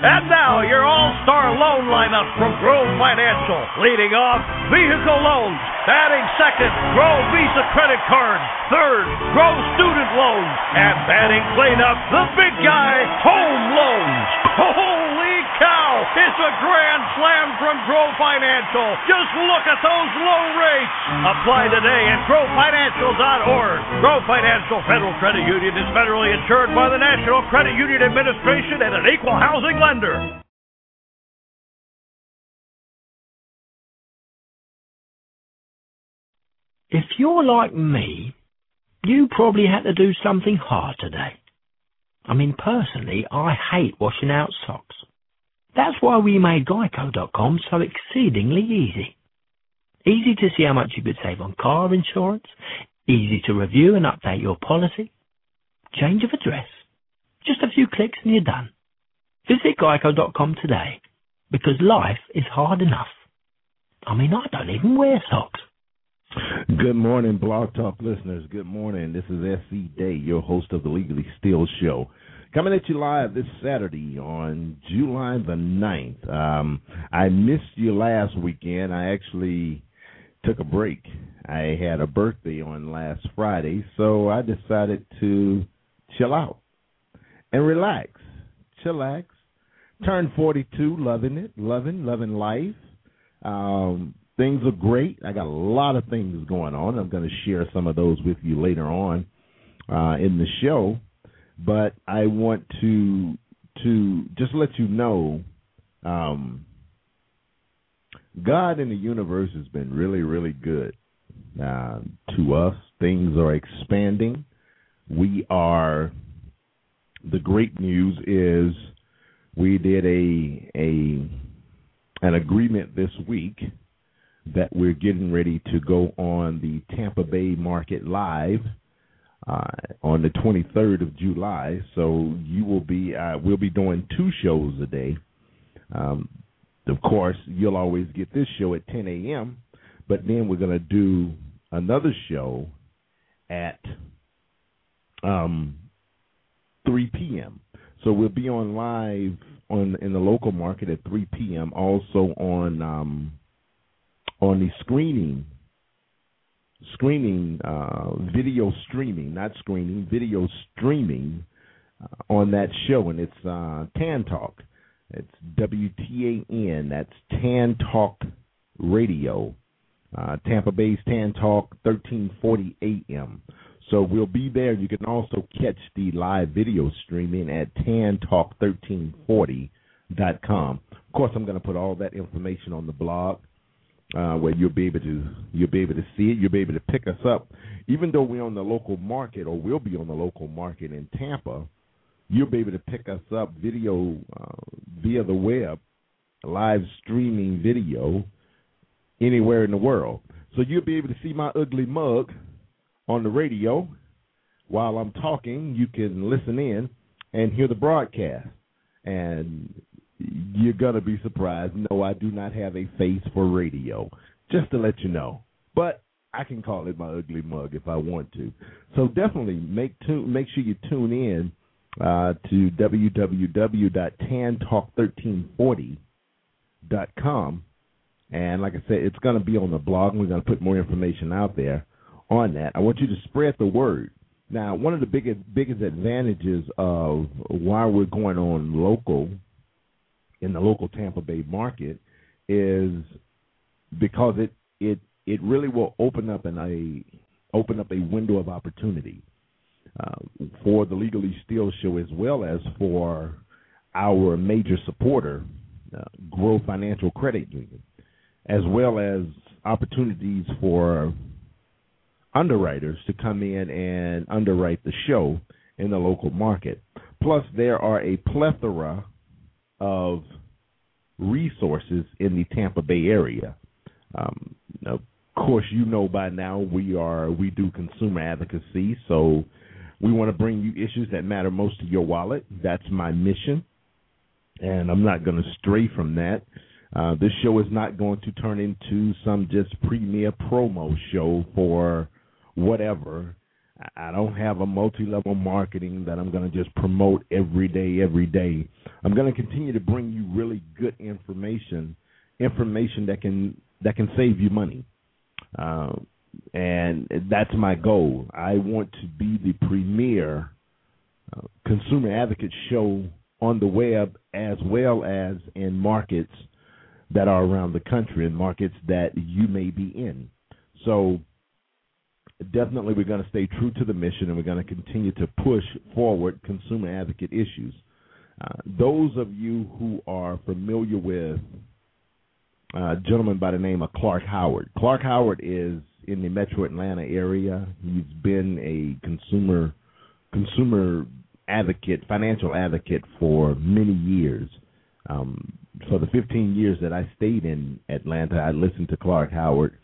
And now, your all-star loan lineup from Grow Financial. Leading off, vehicle loans. Batting second, Grow Visa credit card. Third, Grow student loans. And batting cleanup, the big guy, home loans. Holy! It's a grand slam from Grow Financial. Just look at those low rates. Apply today at growfinancial.org. Grow Financial Federal Credit Union is federally insured by the National Credit Union Administration and an equal housing lender. If you're like me, you probably had to do something hard today. I mean, personally, I hate washing out socks. That's why we made Geico.com so exceedingly easy. Easy to see how much you could save on car insurance, easy to review and update your policy, change of address, just a few clicks and you're done. Visit Geico.com today because life is hard enough. I mean, I don't even wear socks. Good morning, Blog Talk listeners. Good morning. This is SC Day, your host of the Legally Steal Show. Coming at you live this Saturday on July the 9th. Um, I missed you last weekend. I actually took a break. I had a birthday on last Friday, so I decided to chill out and relax. Chillax. Turned 42, loving it, loving, loving life. Um, things are great. I got a lot of things going on. I'm going to share some of those with you later on uh, in the show but I want to to just let you know um, God in the universe has been really, really good uh, to us. Things are expanding. We are. The great news is we did a a an agreement this week that we're getting ready to go on the Tampa Bay market live uh, on the 23rd of July. So you will be, uh, we'll be doing two shows a day. Um, of course, you'll always get this show at 10 a.m., but then we're going to do another show at um, 3 p.m. So we'll be on live on in the local market at 3 p.m. Also on um, on the screening screening, uh, video streaming, not screening, video streaming uh, on that show, and it's uh, Tan Talk. It's WTAN. That's Tan Talk Radio. Uh, Tampa Bay's Tan Talk, 1340 AM. So we'll be there. You can also catch the live video streaming at tantalk1340.com. Of course, I'm going to put all that information on the blog uh, where you'll be able to you'll be able to see it. You'll be able to pick us up, even though we're on the local market or we'll be on the local market in Tampa. You'll be able to pick us up video uh, via the web, live streaming video anywhere in the world. So you'll be able to see my ugly mug on the radio while I'm talking. You can listen in and hear the broadcast. And you're going to be surprised. No, I do not have a face for radio, just to let you know. But I can call it my ugly mug if I want to. So definitely make tune, make sure you tune in uh, to www.tantalk1340.com. And like I said, it's going to be on the blog. and We're going to put more information out there on that. I want you to spread the word. Now, one of the biggest biggest advantages of why we're going on local in the local Tampa Bay market is because it it it really will open up an a open up a window of opportunity uh, for the Legally Steal show as well as for our major supporter, uh, Grove Financial Credit Union, as well as opportunities for underwriters to come in and underwrite the show in the local market. Plus, there are a plethora of resources in the Tampa Bay area. Um, of course, you know by now we are we do consumer advocacy, so we want to bring you issues that matter most to your wallet. That's my mission, and I'm not going to stray from that. Uh, this show is not going to turn into some just premier promo show for whatever. I don't have a multi-level marketing that I'm going to just promote every day, every day. I'm going to continue to bring you really good information, information that can that can save you money, uh, and that's my goal. I want to be the premier uh, consumer advocate show on the web as well as in markets that are around the country and markets that you may be in. So definitely we're going to stay true to the mission and we're going to continue to push forward consumer advocate issues. Uh, those of you who are familiar with uh, a gentleman by the name of Clark Howard, Clark Howard is in the Metro Atlanta area. He's been a consumer consumer advocate, financial advocate for many years. Um, for the 15 years that I stayed in Atlanta, I listened to Clark Howard,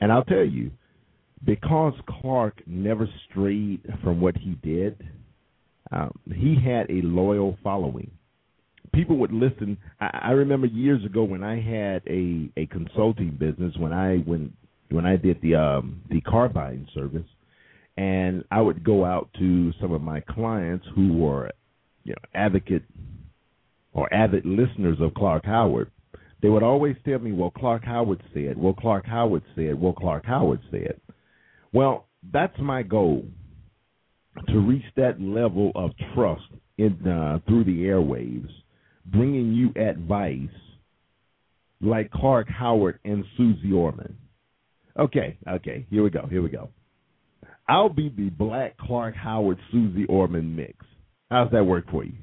and I'll tell you, because Clark never strayed from what he did, um, he had a loyal following. People would listen. I, I remember years ago when I had a a consulting business when I when when I did the um, the car buying service, and I would go out to some of my clients who were you know advocate or avid listeners of Clark Howard. They would always tell me, "Well, Clark Howard said," "Well, Clark Howard said," "Well, Clark Howard said." Well, that's my goal to reach that level of trust in uh, through the airwaves, bringing you advice like Clark Howard and Susie Orman. Okay, okay, here we go, here we go. I'll be the black Clark Howard Susie Orman mix. How's that work for you?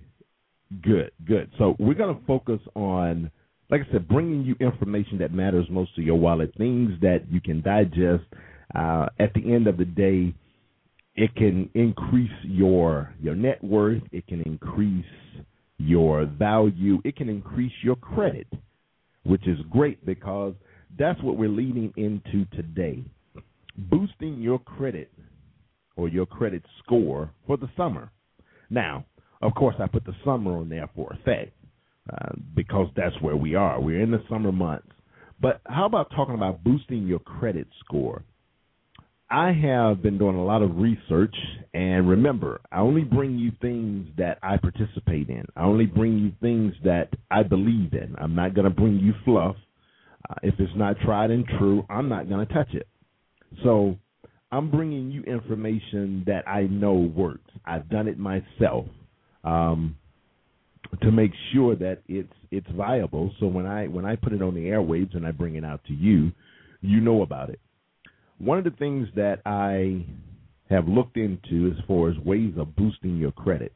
Good, good. So we're going to focus on, like I said, bringing you information that matters most to your wallet, things that you can digest uh, at the end of the day, it can increase your your net worth. It can increase your value. It can increase your credit, which is great because that's what we're leading into today. Boosting your credit or your credit score for the summer. Now, of course, I put the summer on there for effect uh, because that's where we are. We're in the summer months. But how about talking about boosting your credit score? I have been doing a lot of research, and remember, I only bring you things that I participate in. I only bring you things that I believe in. I'm not going to bring you fluff. Uh, if it's not tried and true, I'm not going to touch it. So I'm bringing you information that I know works. I've done it myself um, to make sure that it's it's viable. So when I when I put it on the airwaves and I bring it out to you, you know about it one of the things that I have looked into as far as ways of boosting your credit.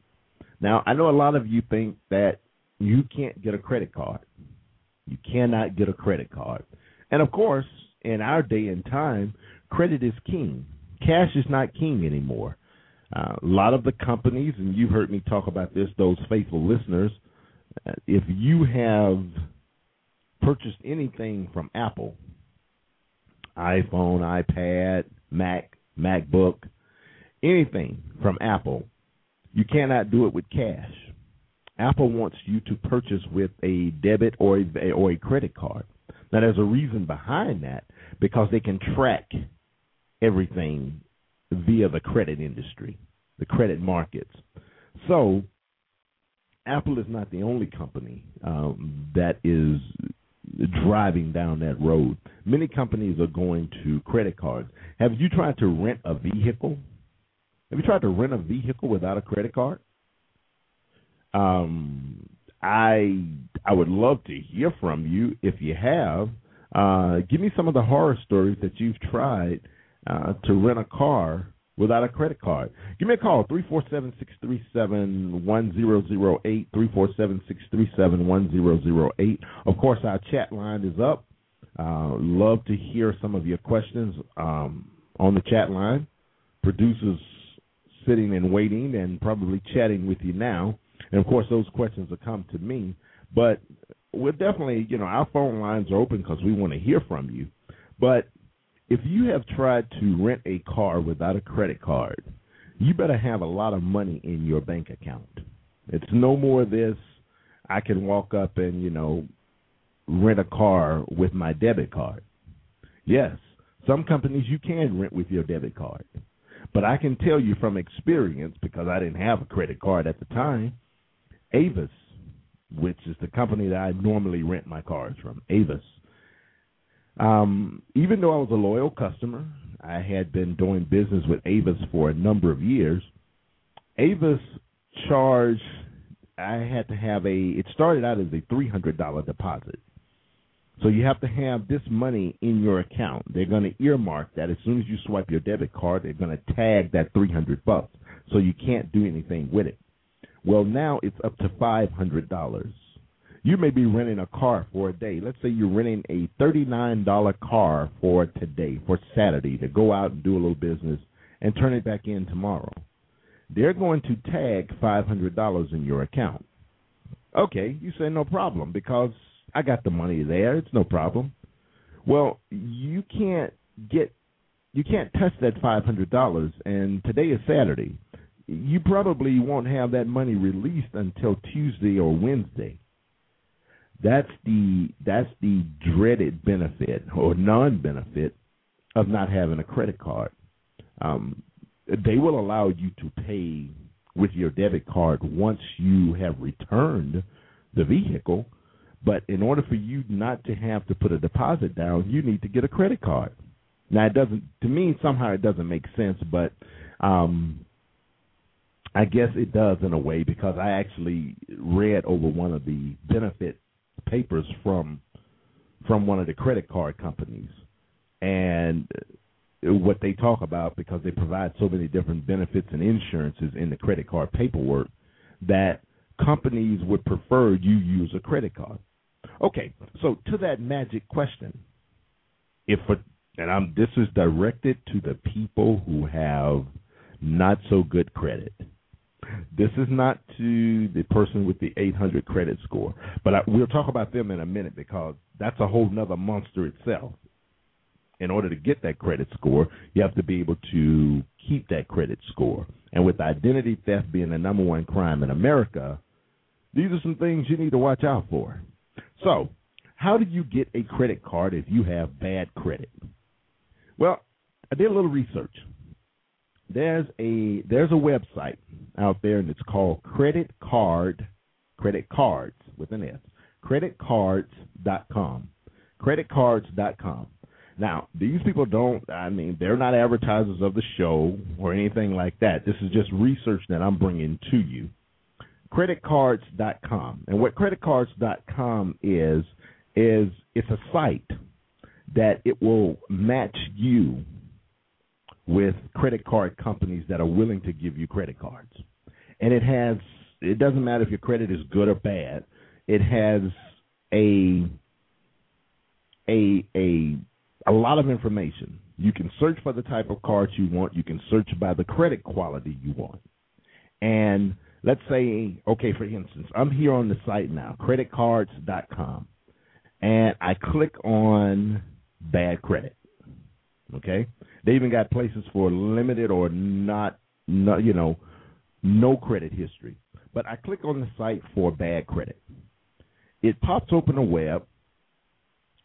Now, I know a lot of you think that you can't get a credit card. You cannot get a credit card. And of course, in our day and time, credit is king. Cash is not king anymore. Uh, a lot of the companies, and you've heard me talk about this, those faithful listeners, uh, if you have purchased anything from Apple, iPhone, iPad, Mac, MacBook, anything from Apple, you cannot do it with cash. Apple wants you to purchase with a debit or a, or a credit card. Now, there's a reason behind that because they can track everything via the credit industry, the credit markets. So, Apple is not the only company um, that is driving down that road. Many companies are going to credit cards. Have you tried to rent a vehicle? Have you tried to rent a vehicle without a credit card? Um, I I would love to hear from you if you have. Uh, give me some of the horror stories that you've tried uh, to rent a car without a credit card. Give me a call, 347-637-1008, 347-637-1008. Of course, our chat line is up. Uh, love to hear some of your questions um, on the chat line. Producers sitting and waiting and probably chatting with you now. And of course, those questions will come to me. But we're definitely, you know, our phone lines are open because we want to hear from you. But if you have tried to rent a car without a credit card, you better have a lot of money in your bank account. It's no more this I can walk up and, you know, rent a car with my debit card. Yes, some companies you can rent with your debit card. But I can tell you from experience, because I didn't have a credit card at the time, Avis, which is the company that I normally rent my cars from, Avis. Um, even though I was a loyal customer, I had been doing business with Avis for a number of years. Avis charged I had to have a it started out as a three hundred dollar deposit. So you have to have this money in your account. They're going to earmark that as soon as you swipe your debit card, they're going to tag that 300 bucks. So you can't do anything with it. Well, now it's up to $500. You may be renting a car for a day. Let's say you're renting a $39 car for today, for Saturday, to go out and do a little business and turn it back in tomorrow. They're going to tag $500 in your account. Okay, you say no problem because I got the money there. It's no problem. Well, you can't get you can't touch that five hundred dollars and today is Saturday. You probably won't have that money released until Tuesday or Wednesday. That's the that's the dreaded benefit or non benefit of not having a credit card. Um, they will allow you to pay with your debit card once you have returned the vehicle, but in order for you not to have to put a deposit down, you need to get a credit card. Now it doesn't to me somehow it doesn't make sense, but um I guess it does in a way because I actually read over one of the benefit papers from from one of the credit card companies and what they talk about because they provide so many different benefits and insurances in the credit card paperwork that companies would prefer you use a credit card. Okay, so to that magic question, if a, and I'm this is directed to the people who have not so good credit. This is not to the person with the 800 credit score, but I, we'll talk about them in a minute because that's a whole nother monster itself. In order to get that credit score, you have to be able to keep that credit score. And with identity theft being the number one crime in America, these are some things you need to watch out for. So, how do you get a credit card if you have bad credit? Well, I did a little research. There's a there's a website out there and it's called Credit Card Credit Cards with an S. Creditcards.com. Creditcards.com. Now, these people don't, I mean, they're not advertisers of the show or anything like that. This is just research that I'm bringing to you creditcards.com. And what creditcards.com is is it's a site that it will match you with credit card companies that are willing to give you credit cards. And it has it doesn't matter if your credit is good or bad. It has a a a a lot of information. You can search for the type of cards you want. You can search by the credit quality you want. And let's say, okay, for instance, I'm here on the site now, creditcards.com, and I click on bad credit. Okay, they even got places for limited or not, not you know, no credit history. But I click on the site for bad credit. It pops open a web,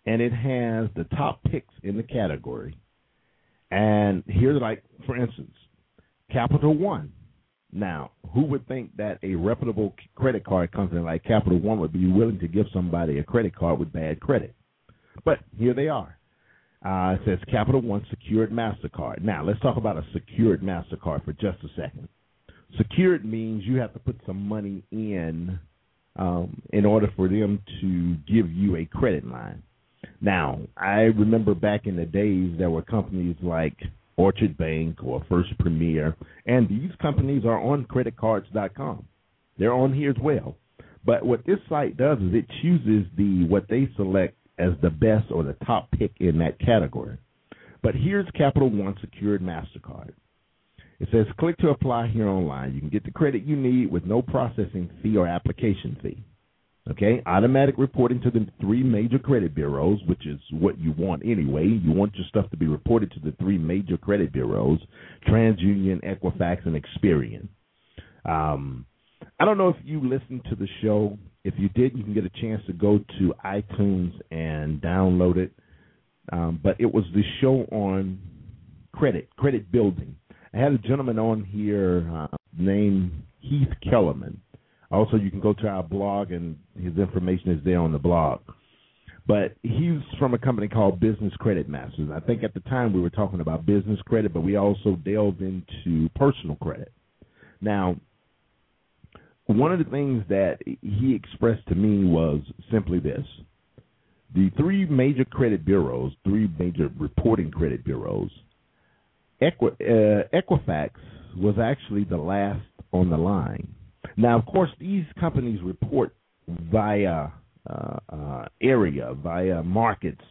and it has the top picks in the category. And here's like, for instance, Capital One now, who would think that a reputable credit card company like Capital One would be willing to give somebody a credit card with bad credit? But here they are. Uh, it says Capital One Secured MasterCard. Now, let's talk about a secured MasterCard for just a second. Secured means you have to put some money in um, in order for them to give you a credit line. Now, I remember back in the days there were companies like Orchard Bank or First Premier, and these companies are on creditcards.com. They're on here as well. But what this site does is it chooses the what they select as the best or the top pick in that category. But here's Capital One Secured MasterCard. It says click to apply here online. You can get the credit you need with no processing fee or application fee. Okay, automatic reporting to the three major credit bureaus, which is what you want anyway. You want your stuff to be reported to the three major credit bureaus: TransUnion, Equifax, and Experian. Um, I don't know if you listened to the show. If you did, you can get a chance to go to iTunes and download it. Um, but it was the show on credit, credit building. I had a gentleman on here uh, named Heath Kellerman. Also, you can go to our blog, and his information is there on the blog. But he's from a company called Business Credit Masters. I think at the time we were talking about business credit, but we also delved into personal credit. Now, one of the things that he expressed to me was simply this the three major credit bureaus, three major reporting credit bureaus, Equi- uh, Equifax was actually the last on the line. Now, of course, these companies report via uh, uh, area, via markets.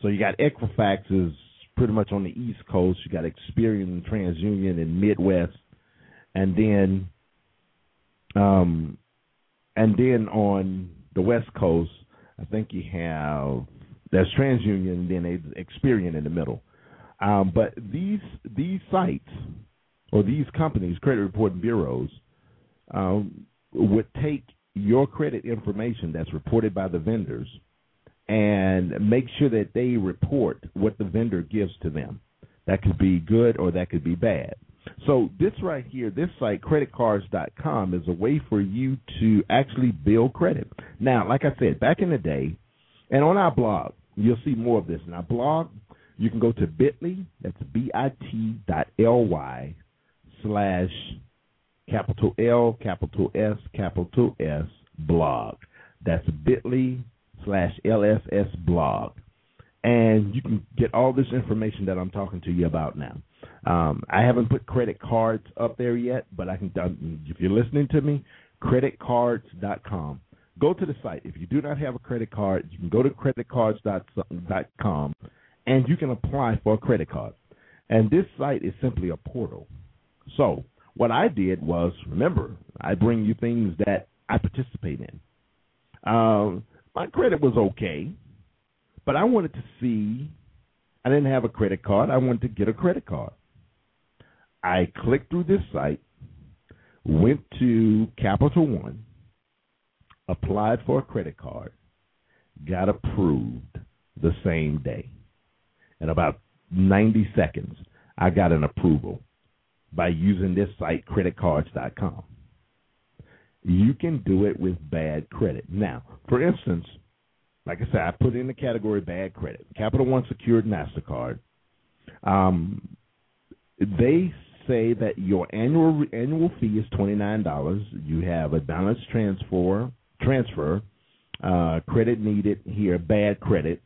So you got Equifax is pretty much on the East Coast. You got Experian, TransUnion, and Midwest, and then, um, and then on the West Coast, I think you have there's TransUnion, then Experian in the middle. Um, but these these sites or these companies, credit reporting bureaus, um, would take your credit information that's reported by the vendors and make sure that they report what the vendor gives to them. That could be good or that could be bad. So this right here, this site, creditcards.com, is a way for you to actually build credit. Now, like I said, back in the day, and on our blog, you'll see more of this. In our blog, you can go to bit.ly, that's B-I-T dot L-Y slash capital L, capital S, capital S, blog. That's bit.ly slash LSS blog. And you can get all this information that I'm talking to you about now. Um, I haven't put credit cards up there yet, but I can. If you're listening to me, creditcards.com. Go to the site. If you do not have a credit card, you can go to creditcards.com and you can apply for a credit card. And this site is simply a portal. So what I did was, remember, I bring you things that I participate in. Um, my credit was okay, but I wanted to see. I didn't have a credit card. I wanted to get a credit card. I clicked through this site, went to Capital One, applied for a credit card, got approved the same day. In about 90 seconds, I got an approval by using this site, creditcards.com. You can do it with bad credit. Now, for instance, like I said, I put in the category bad credit. Capital One secured MasterCard. Um, they say that your annual annual fee is twenty nine dollars. You have a balance transfer transfer, uh, credit needed here, bad credit,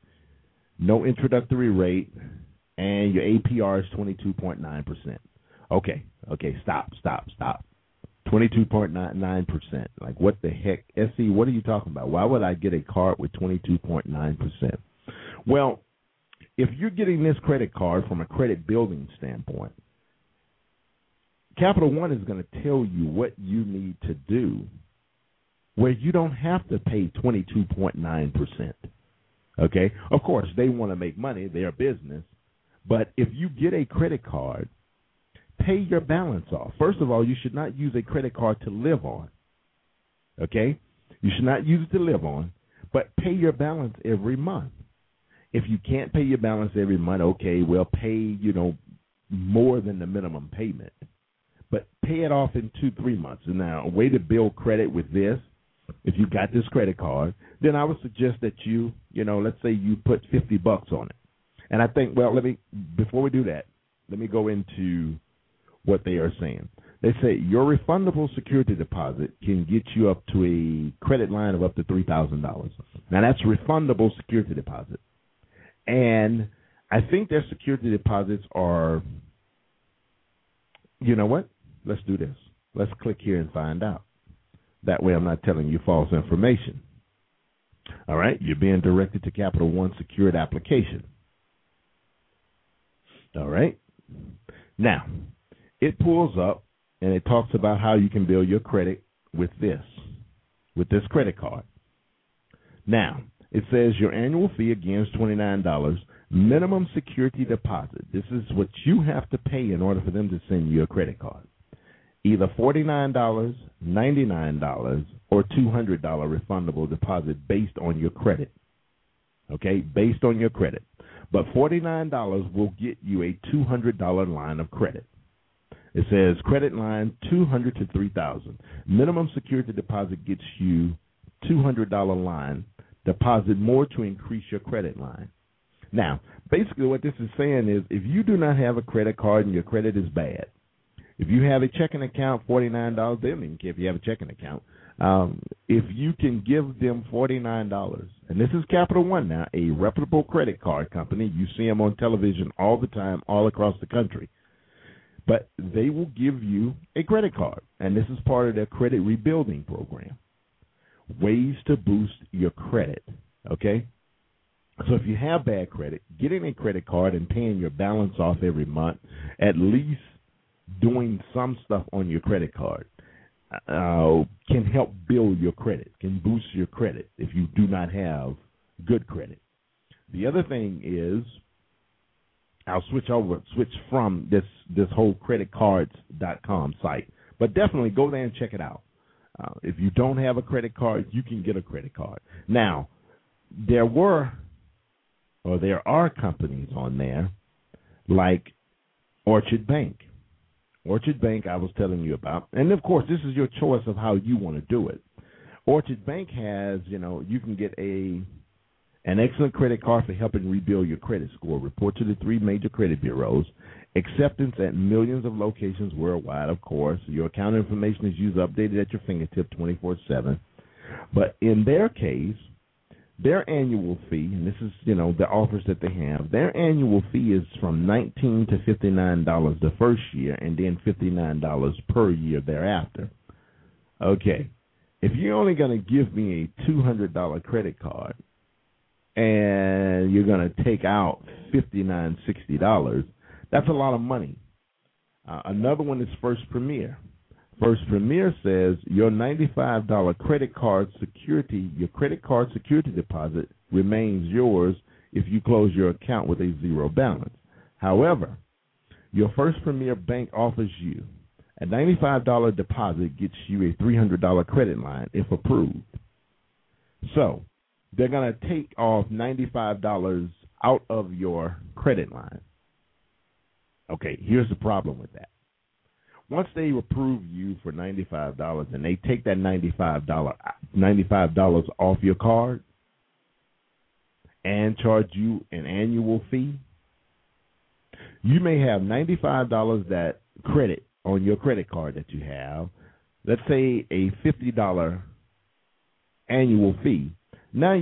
no introductory rate, and your APR is twenty two point nine percent. Okay, okay, stop, stop, stop. Twenty-two point nine percent. Like what the heck, SC? What are you talking about? Why would I get a card with twenty-two point nine percent? Well, if you're getting this credit card from a credit building standpoint, Capital One is going to tell you what you need to do, where you don't have to pay twenty-two point nine percent. Okay, of course they want to make money; they're a business. But if you get a credit card pay your balance off. First of all, you should not use a credit card to live on. Okay? You should not use it to live on, but pay your balance every month. If you can't pay your balance every month, okay, well, pay, you know, more than the minimum payment. But pay it off in two, three months. And now, a way to build credit with this, if you got this credit card, then I would suggest that you, you know, let's say you put 50 bucks on it. And I think, well, let me, before we do that, let me go into what they are saying. They say your refundable security deposit can get you up to a credit line of up to three thousand dollars. Now that's refundable security deposit, and I think their security deposits are. You know what? Let's do this. Let's click here and find out. That way, I'm not telling you false information. All right, you're being directed to Capital One secured application. All right. Now, it pulls up and it talks about how you can build your credit with this, with this credit card. Now, it says your annual fee again is $29. Minimum security deposit. This is what you have to pay in order for them to send you a credit card. Either $49, $99, or $200 refundable deposit based on your credit. Okay, based on your credit. But $49 will get you a $200 line of credit. It says credit line two hundred to three thousand. Minimum security deposit gets you two hundred dollar line. Deposit more to increase your credit line. Now, basically, what this is saying is if you do not have a credit card and your credit is bad, if you have a checking account, forty nine dollars. They don't even care if you have a checking account. Um, if you can give them forty nine dollars, and this is Capital One now, a reputable credit card company. You see them on television all the time, all across the country. But they will give you a credit card, and this is part of their credit rebuilding program. Ways to boost your credit. Okay, so if you have bad credit, getting a credit card and paying your balance off every month, at least doing some stuff on your credit card uh, can help build your credit, can boost your credit if you do not have good credit. The other thing is, I'll switch over, switch from this this whole creditcards.com site, but definitely go there and check it out. Uh, if you don't have a credit card, you can get a credit card. Now, there were or there are companies on there like Orchard Bank. Orchard Bank, I was telling you about, and of course, this is your choice of how you want to do it. Orchard Bank has, you know, you can get a an excellent credit card for helping rebuild your credit score. Report to the three major credit bureaus. Acceptance at millions of locations worldwide, of course. Your account information is used updated at your fingertip 24 7. But in their case, their annual fee, and this is you know the offers that they have. Their annual fee is from nineteen to fifty nine dollars the first year, and then fifty nine dollars per year thereafter. Okay, if you're only going to give me a two hundred dollar credit card, and you're going to take out fifty nine sixty dollars, that's a lot of money. Uh, another one is First Premier. First Premier says your $95 credit card security, your credit card security deposit remains yours if you close your account with a zero balance. However, your First Premier Bank offers you a $95 deposit gets you a $300 credit line if approved. So, they're going to take off $95 out of your credit line. Okay, here's the problem with that once they approve you for ninety five dollars and they take that ninety five dollar ninety five dollars off your card and charge you an annual fee, you may have ninety five dollars that credit on your credit card that you have. Let's say a fifty dollar annual fee. Now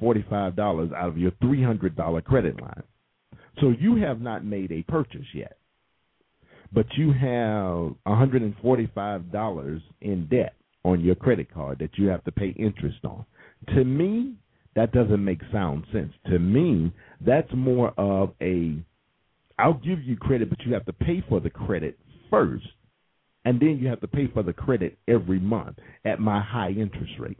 forty five dollars out of your three hundred dollar credit line. So you have not made a purchase yet but you have $145 in debt on your credit card that you have to pay interest on. To me, that doesn't make sound sense. To me, that's more of a I'll give you credit, but you have to pay for the credit first, and then you have to pay for the credit every month at my high interest rate.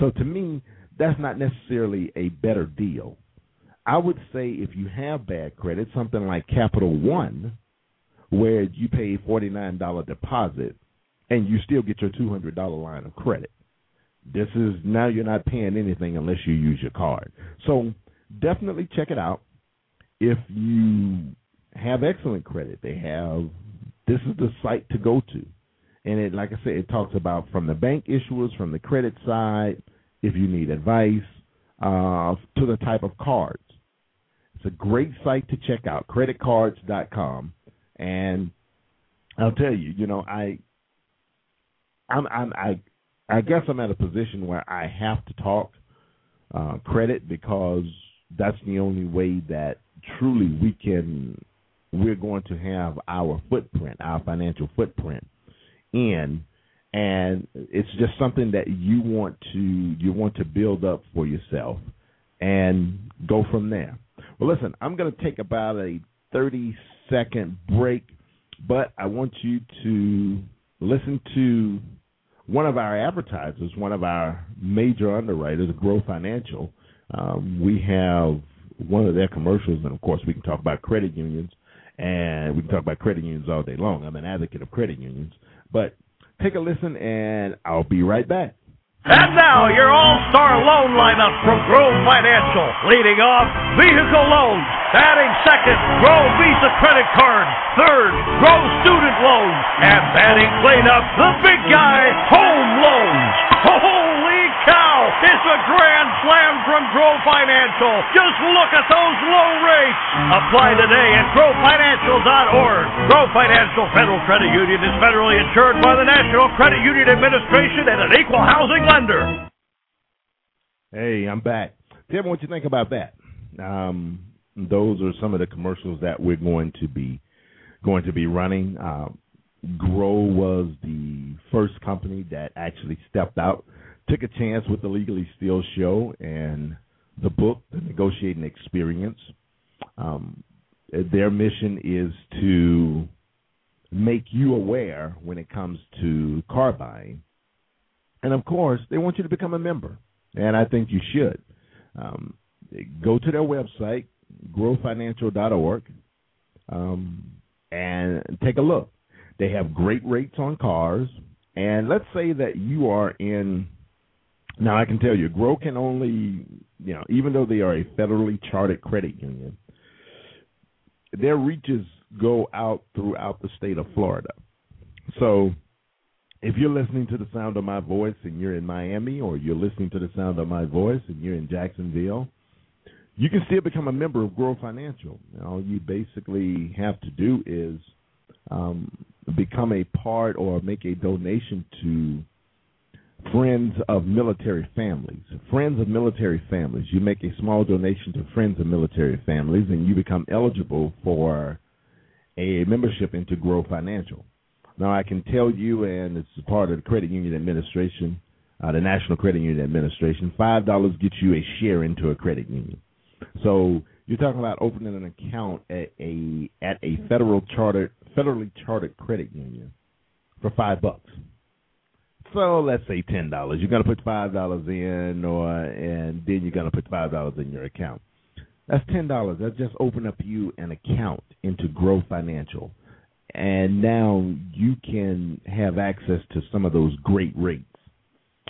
So to me, that's not necessarily a better deal. I would say if you have bad credit, something like Capital One where you pay forty nine dollar deposit and you still get your two hundred dollar line of credit. This is now you're not paying anything unless you use your card. So definitely check it out. If you have excellent credit, they have this is the site to go to. And it like I said, it talks about from the bank issuers, from the credit side, if you need advice, uh, to the type of cards. It's a great site to check out, creditcards.com. And I'll tell you, you know, I, I'm, I'm, I, I guess I'm at a position where I have to talk uh, credit because that's the only way that truly we can, we're going to have our footprint, our financial footprint in and it's just something that you want to you want to build up for yourself and go from there. Well, listen, I'm going to take about a 30 second break, but I want you to listen to one of our advertisers, one of our major underwriters, Grow Financial. Um, we have one of their commercials, and of course, we can talk about credit unions, and we can talk about credit unions all day long. I'm an advocate of credit unions, but take a listen, and I'll be right back. And now, your all-star loan lineup from Grow Financial. Leading off, vehicle loans. Batting second, Grow Visa credit card. Third, Grow student loans. And batting cleanup, the big guy, It's a grand slam from Grow Financial. Just look at those low rates. Apply today at growfinancial.org. Grow Financial Federal Credit Union is federally insured by the National Credit Union Administration and an equal housing lender. Hey, I'm back. Tell me what you think about that. Um, those are some of the commercials that we're going to be going to be running. Uh, Grow was the first company that actually stepped out, took a chance with the Legally Steal show and the book, The Negotiating Experience. Um, their mission is to make you aware when it comes to car buying. And of course, they want you to become a member. And I think you should. Um, go to their website, growfinancial.org, um, and take a look. They have great rates on cars. And let's say that you are in. Now, I can tell you, Grow can only, you know, even though they are a federally chartered credit union, their reaches go out throughout the state of Florida. So, if you're listening to the sound of my voice and you're in Miami, or you're listening to the sound of my voice and you're in Jacksonville, you can still become a member of Grow Financial. All you basically have to do is um, become a part or make a donation to Friends of Military Families. Friends of Military Families. You make a small donation to Friends of Military Families, and you become eligible for a membership into Grow Financial. Now, I can tell you, and it's part of the Credit Union Administration, uh, the National Credit Union Administration, five dollars gets you a share into a credit union. So you're talking about opening an account at a at a federal chartered federally chartered credit union for five bucks. So let's say ten dollars. You're gonna put five dollars in, or and then you're gonna put five dollars in your account. That's ten dollars. That just open up you an account into Grow Financial, and now you can have access to some of those great rates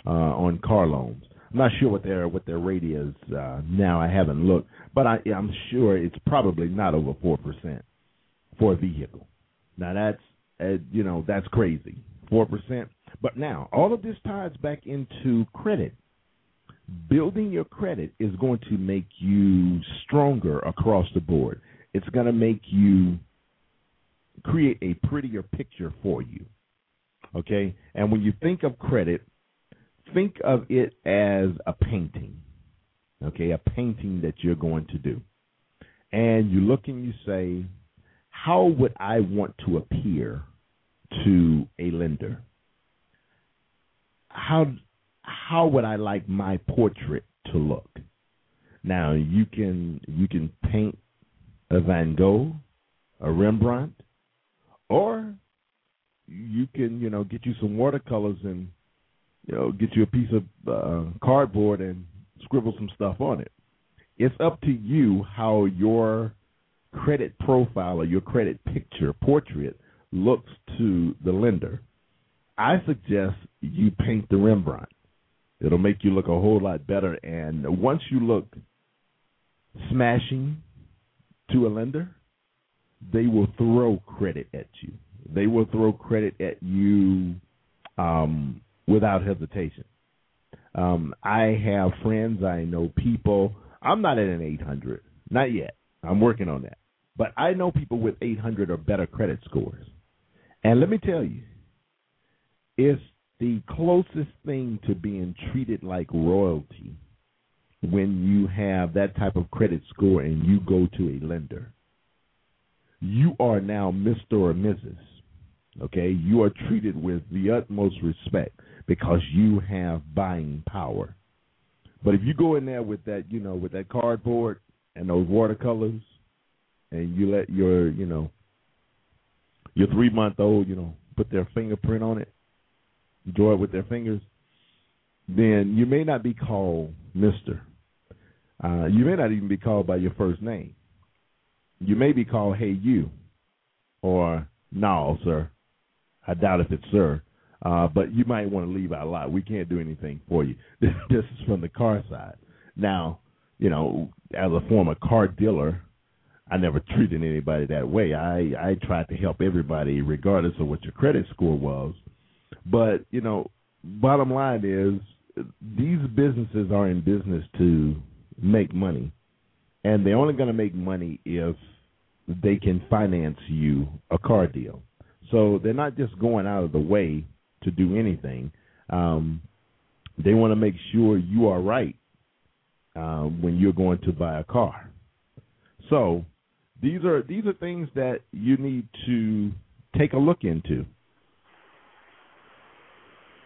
uh, on car loans. I'm not sure what their what their rate is uh, now. I haven't looked, but I, I'm sure it's probably not over four percent for a vehicle. Now that's uh, you know that's crazy, four percent. But now all of this ties back into credit. Building your credit is going to make you stronger across the board. It's going to make you create a prettier picture for you. Okay? And when you think of credit, think of it as a painting. Okay? A painting that you're going to do. And you look and you say, how would I want to appear to a lender? How how would I like my portrait to look? Now you can you can paint a Van Gogh, a Rembrandt, or you can you know get you some watercolors and you know get you a piece of uh, cardboard and scribble some stuff on it. It's up to you how your credit profile or your credit picture portrait looks to the lender. I suggest you paint the Rembrandt. It'll make you look a whole lot better. And once you look smashing to a lender, they will throw credit at you. They will throw credit at you um, without hesitation. Um, I have friends, I know people. I'm not at an 800, not yet. I'm working on that. But I know people with 800 or better credit scores. And let me tell you, it's the closest thing to being treated like royalty when you have that type of credit score and you go to a lender. You are now Mr. or Mrs. Okay? You are treated with the utmost respect because you have buying power. But if you go in there with that, you know, with that cardboard and those watercolors and you let your, you know, your three month old, you know, put their fingerprint on it, draw it with their fingers, then you may not be called Mister. Uh, you may not even be called by your first name. You may be called Hey You, or No, sir. I doubt if it's sir. Uh, but you might want to leave out a lot. We can't do anything for you. This, is from the car side. Now, you know, as a former car dealer, I never treated anybody that way. I I tried to help everybody regardless of what your credit score was. But, you know, bottom line is these businesses are in business to make money. And they're only going to make money if they can finance you a car deal. So they're not just going out of the way to do anything. Um, they want to make sure you are right uh, when you're going to buy a car. So these are these are things that you need to take a look into.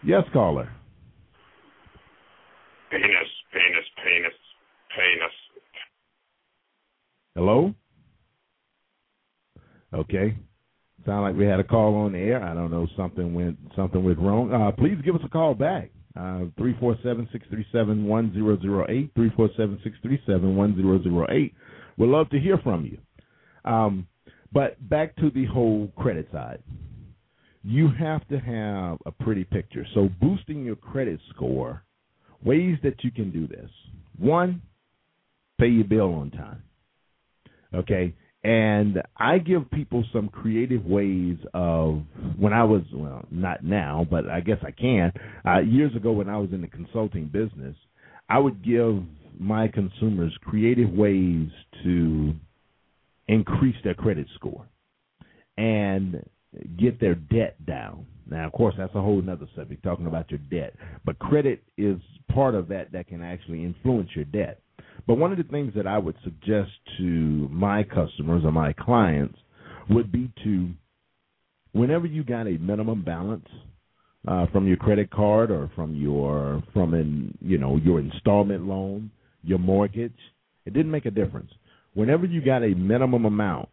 Yes, caller. Penis, penis, penis, penis. Hello. Okay. Sound like we had a call on the air. I don't know something went something went wrong. Uh, please give us a call back. Uh, three four seven six three seven one zero zero eight three four seven six three seven one zero zero eight. We'd love to hear from you. Um, but back to the whole credit side. You have to have a pretty picture. So boosting your credit score, ways that you can do this. One, pay your bill on time. Okay, and I give people some creative ways of when I was well, not now, but I guess I can. Uh, years ago, when I was in the consulting business, I would give my consumers creative ways to increase their credit score and get their debt down. Now, of course, that's a whole other subject, talking about your debt. But credit is part of that that can actually influence your debt. But one of the things that I would suggest to my customers or my clients would be to, whenever you got a minimum balance uh, from your credit card or from your from an you know your installment loan, your mortgage, it didn't make a difference. Whenever you got a minimum amount,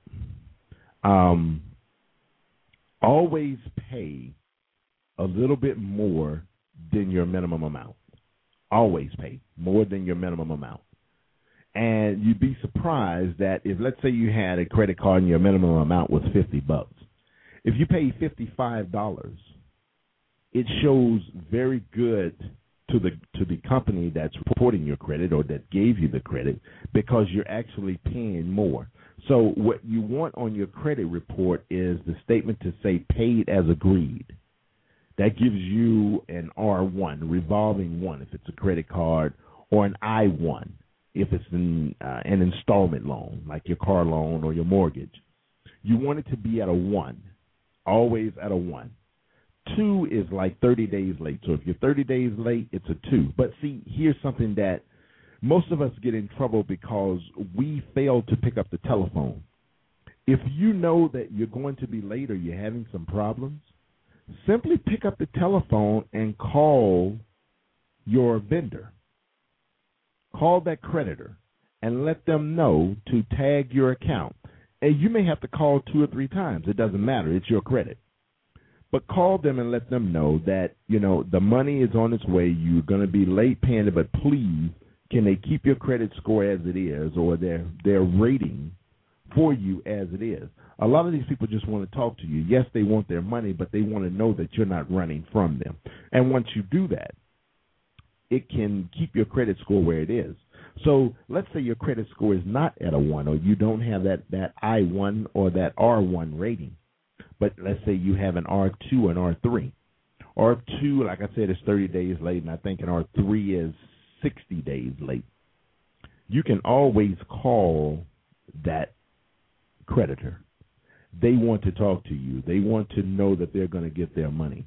um, always pay a little bit more than your minimum amount. Always pay more than your minimum amount and you'd be surprised that if let's say you had a credit card and your minimum amount was 50 bucks if you pay $55 it shows very good to the to the company that's reporting your credit or that gave you the credit because you're actually paying more so what you want on your credit report is the statement to say paid as agreed that gives you an R1 revolving one if it's a credit card or an I1 if it's an, uh, an installment loan, like your car loan or your mortgage. You want it to be at a one, always at a one. Two is like 30 days late. So if you're 30 days late, it's a two. But see, here's something that most of us get in trouble because we fail to pick up the telephone. If you know that you're going to be late or you're having some problems, simply pick up the telephone and call your vendor call that creditor and let them know to tag your account. And you may have to call two or three times. It doesn't matter. It's your credit. But call them and let them know that, you know, the money is on its way. You're going to be late paying it, but please, can they keep your credit score as it is or their their rating for you as it is? A lot of these people just want to talk to you. Yes, they want their money, but they want to know that you're not running from them. And once you do that, it can keep your credit score where it is. So let's say your credit score is not at a one, or you don't have that that I one or that R one rating, but let's say you have an R two and R three. R two, like I said, is thirty days late, and I think an R three is sixty days late. You can always call that creditor. They want to talk to you. They want to know that they're going to get their money.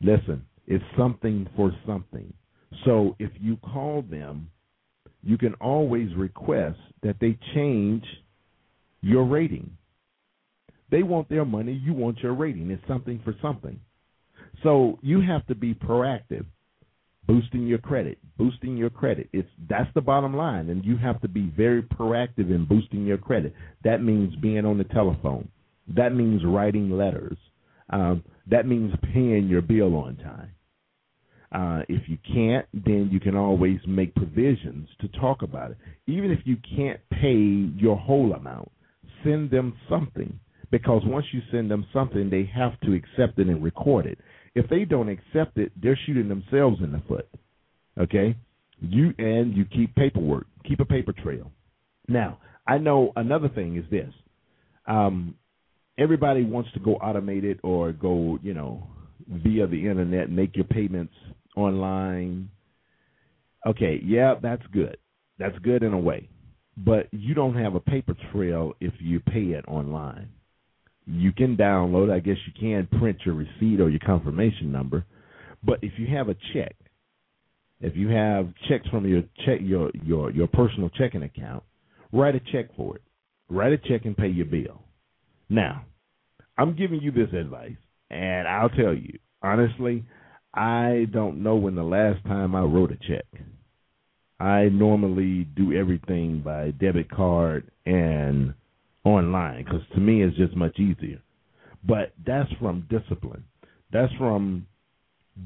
Listen, it's something for something. So if you call them, you can always request that they change your rating. They want their money, you want your rating. It's something for something. So you have to be proactive, boosting your credit, boosting your credit. It's that's the bottom line, and you have to be very proactive in boosting your credit. That means being on the telephone. That means writing letters. Um, that means paying your bill on time. Uh, if you can't, then you can always make provisions to talk about it. Even if you can't pay your whole amount, send them something because once you send them something, they have to accept it and record it. If they don't accept it, they're shooting themselves in the foot. Okay? You and you keep paperwork, keep a paper trail. Now, I know another thing is this. Um, everybody wants to go automated or go, you know, via the internet, make your payments online. Okay, yeah, that's good. That's good in a way. But you don't have a paper trail if you pay it online. You can download, I guess you can print your receipt or your confirmation number, but if you have a check, if you have checks from your check your your your personal checking account, write a check for it. Write a check and pay your bill. Now, I'm giving you this advice, and I'll tell you honestly, I don't know when the last time I wrote a check. I normally do everything by debit card and online because to me it's just much easier. But that's from discipline. That's from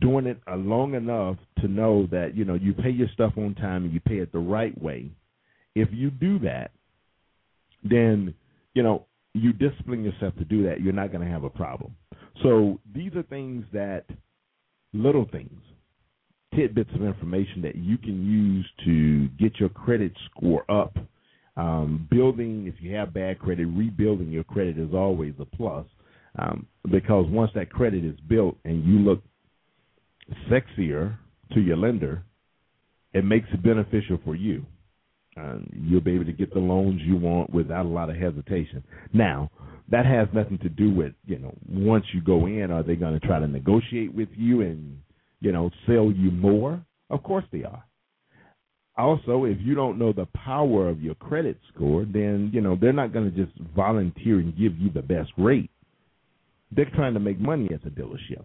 doing it long enough to know that you know you pay your stuff on time and you pay it the right way. If you do that, then you know you discipline yourself to do that. You're not going to have a problem. So these are things that little things, tidbits of information that you can use to get your credit score up. Um, building, if you have bad credit, rebuilding your credit is always a plus um, because once that credit is built and you look sexier to your lender, it makes it beneficial for you. Uh, you'll be able to get the loans you want without a lot of hesitation. Now, that has nothing to do with you know once you go in, are they going to try to negotiate with you and you know sell you more? Of course they are. Also, if you don't know the power of your credit score, then you know they're not going to just volunteer and give you the best rate. They're trying to make money as a dealership.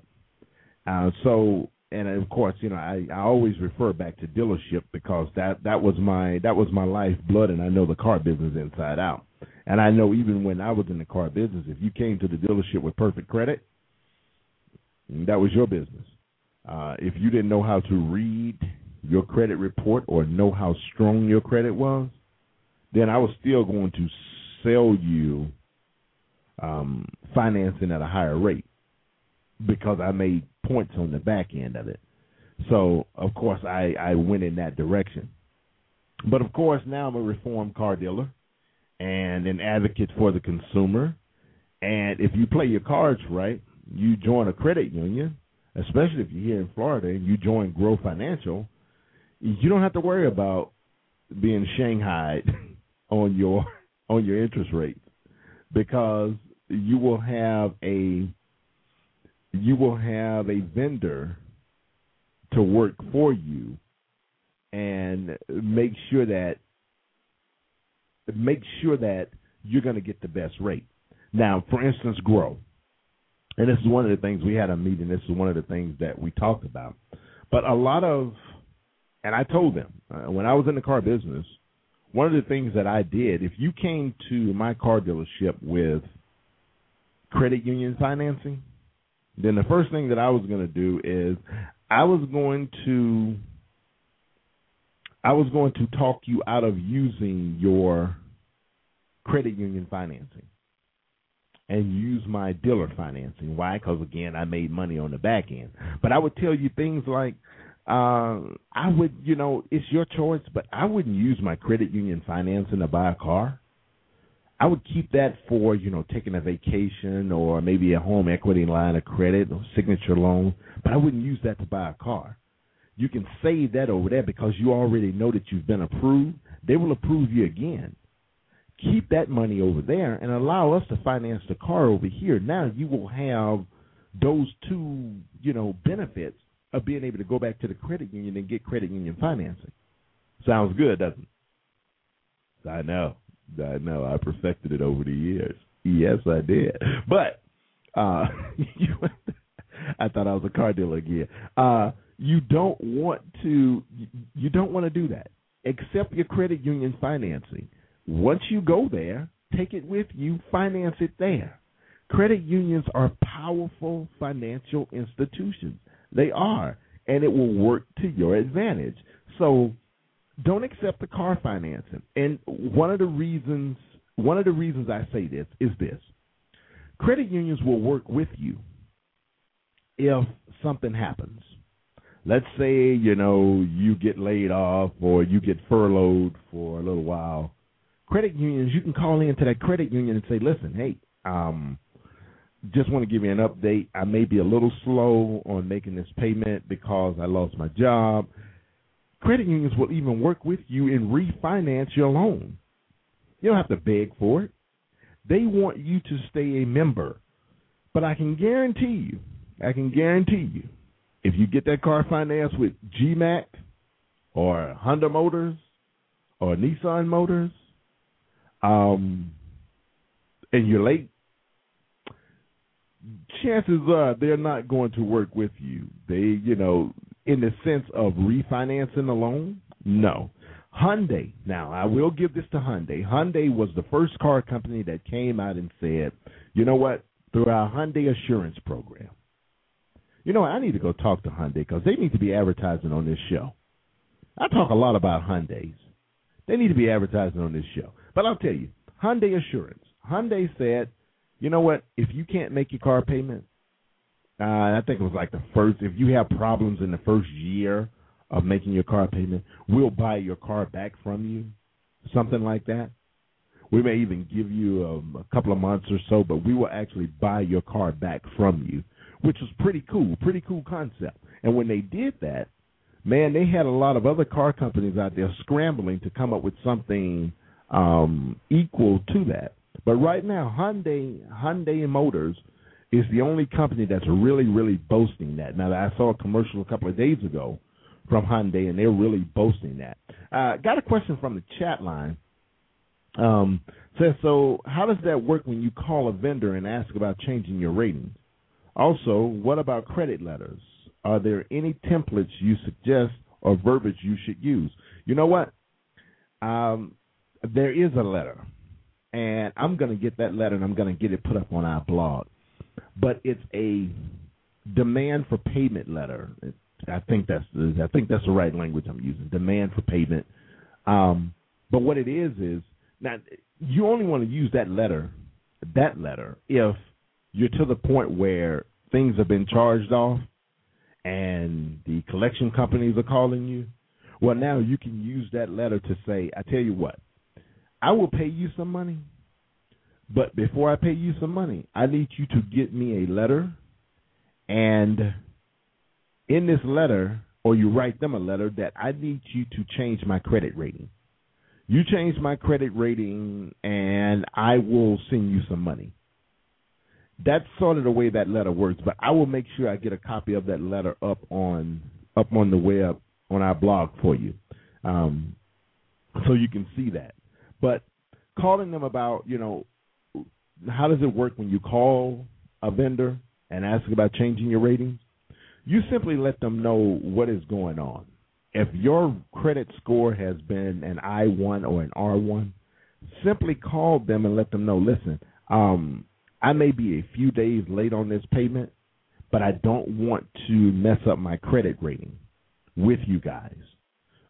Uh, so and of course, you know, I, I always refer back to dealership because that that was my that was my lifeblood, and I know the car business inside out. And I know even when I was in the car business, if you came to the dealership with perfect credit, that was your business. Uh, if you didn't know how to read your credit report or know how strong your credit was, then I was still going to sell you um, financing at a higher rate because I made points on the back end of it. So of course I, I went in that direction. But of course now I'm a reformed car dealer and an advocate for the consumer. And if you play your cards right, you join a credit union, especially if you're here in Florida and you join Grow Financial, you don't have to worry about being shanghaied on your on your interest rates because you will have a you will have a vendor to work for you and make sure that make sure that you're going to get the best rate. Now, for instance, grow. And this is one of the things we had a meeting. This is one of the things that we talked about. But a lot of, and I told them uh, when I was in the car business, one of the things that I did, if you came to my car dealership with credit union financing, then the first thing that I was going to do is I was going to I was going to talk you out of using your credit union financing and use my dealer financing. Why? Because again, I made money on the back end. But I would tell you things like, uh, I would, you know, it's your choice, but I wouldn't use my credit union financing to buy a car. I would keep that for, you know, taking a vacation or maybe a home equity line of credit or signature loan, but I wouldn't use that to buy a car. You can save that over there because you already know that you've been approved. They will approve you again. Keep that money over there and allow us to finance the car over here. Now you will have those two, you know, benefits of being able to go back to the credit union and get credit union financing. Sounds good, doesn't it? I know. I know. I perfected it over the years. Yes, I did. But uh I thought I was a car dealer again. Uh you don't want to you don't want to do that. Accept your credit union financing. Once you go there, take it with you, finance it there. Credit unions are powerful financial institutions. They are, and it will work to your advantage. So don't accept the car financing. And one of the reasons one of the reasons I say this is this. Credit unions will work with you if something happens. Let's say, you know, you get laid off or you get furloughed for a little while. Credit unions, you can call into that credit union and say, listen, hey, um, just want to give you an update. I may be a little slow on making this payment because I lost my job. Credit unions will even work with you and refinance your loan. You don't have to beg for it. They want you to stay a member. But I can guarantee you, I can guarantee you, if you get that car financed with GMAC or Honda Motors or Nissan Motors, um, and you're late, chances are they're not going to work with you. They, you know, in the sense of refinancing the loan, no. Hyundai. Now, I will give this to Hyundai. Hyundai was the first car company that came out and said, you know what? Through our Hyundai Assurance Program. You know, I need to go talk to Hyundai because they need to be advertising on this show. I talk a lot about Hyundais. They need to be advertising on this show. But I'll tell you, Hyundai Assurance. Hyundai said, you know what? If you can't make your car payment, uh, I think it was like the first. If you have problems in the first year of making your car payment, we'll buy your car back from you, something like that. We may even give you um, a couple of months or so, but we will actually buy your car back from you, which was pretty cool, pretty cool concept. And when they did that, man, they had a lot of other car companies out there scrambling to come up with something um, equal to that. But right now, Hyundai Hyundai Motors is the only company that's really, really boasting that. Now, I saw a commercial a couple of days ago from Hyundai, and they're really boasting that. Uh, got a question from the chat line. Um, says, so how does that work when you call a vendor and ask about changing your ratings? Also, what about credit letters? Are there any templates you suggest or verbiage you should use? You know what? Um, there is a letter, and I'm going to get that letter and I'm going to get it put up on our blog. But it's a demand for payment letter. I think that's I think that's the right language I'm using. Demand for payment. Um, but what it is is now you only want to use that letter, that letter, if you're to the point where things have been charged off and the collection companies are calling you. Well, now you can use that letter to say, I tell you what, I will pay you some money, but before I pay you some money, I need you to get me a letter and in this letter, or you write them a letter that I need you to change my credit rating. You change my credit rating, and I will send you some money. That's sort of the way that letter works. But I will make sure I get a copy of that letter up on up on the web on our blog for you, um, so you can see that. But calling them about, you know, how does it work when you call a vendor and ask about changing your ratings? You simply let them know what is going on. If your credit score has been an I1 or an R1, simply call them and let them know, listen, um, I may be a few days late on this payment, but I don't want to mess up my credit rating with you guys.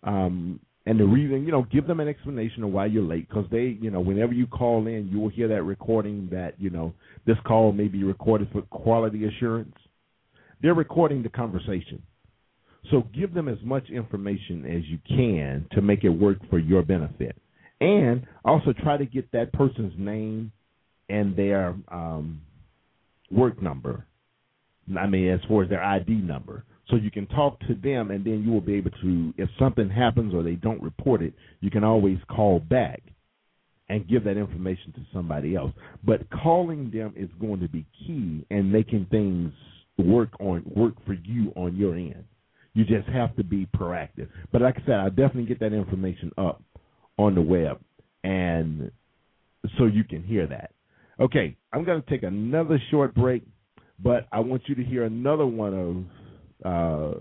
Um, and the reason, you know, give them an explanation of why you're late because they, you know, whenever you call in, you will hear that recording that, you know, this call may be recorded for quality assurance. They're recording the conversation. So give them as much information as you can to make it work for your benefit. And also try to get that person's name and their um, work number. I mean, as far as their ID number so you can talk to them and then you will be able to if something happens or they don't report it you can always call back and give that information to somebody else. But calling them is going to be key and making things work on work for you on your end. You just have to be proactive. But like i said i'll definitely get that information up on the web and so you can hear that. Okay i'm going to take another short break but i want you to hear another one of uh,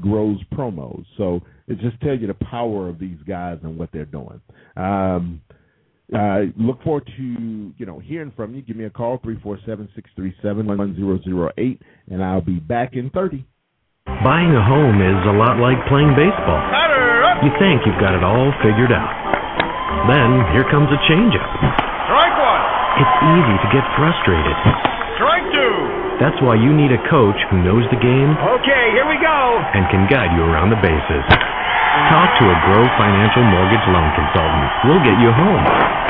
grows promos. So it just tells you the power of these guys and what they're doing. Um, uh, look forward to you know hearing from you. Give me a call three four seven six three seven one zero zero eight, and I'll be back in thirty. Buying a home is a lot like playing baseball. You think you've got it all figured out. Then here comes a changeup. Strike one. It's easy to get frustrated. Strike two. That's why you need a coach who knows the game Okay, here we go. and can guide you around the bases. Talk to a Grow Financial Mortgage Loan Consultant. We'll get you home.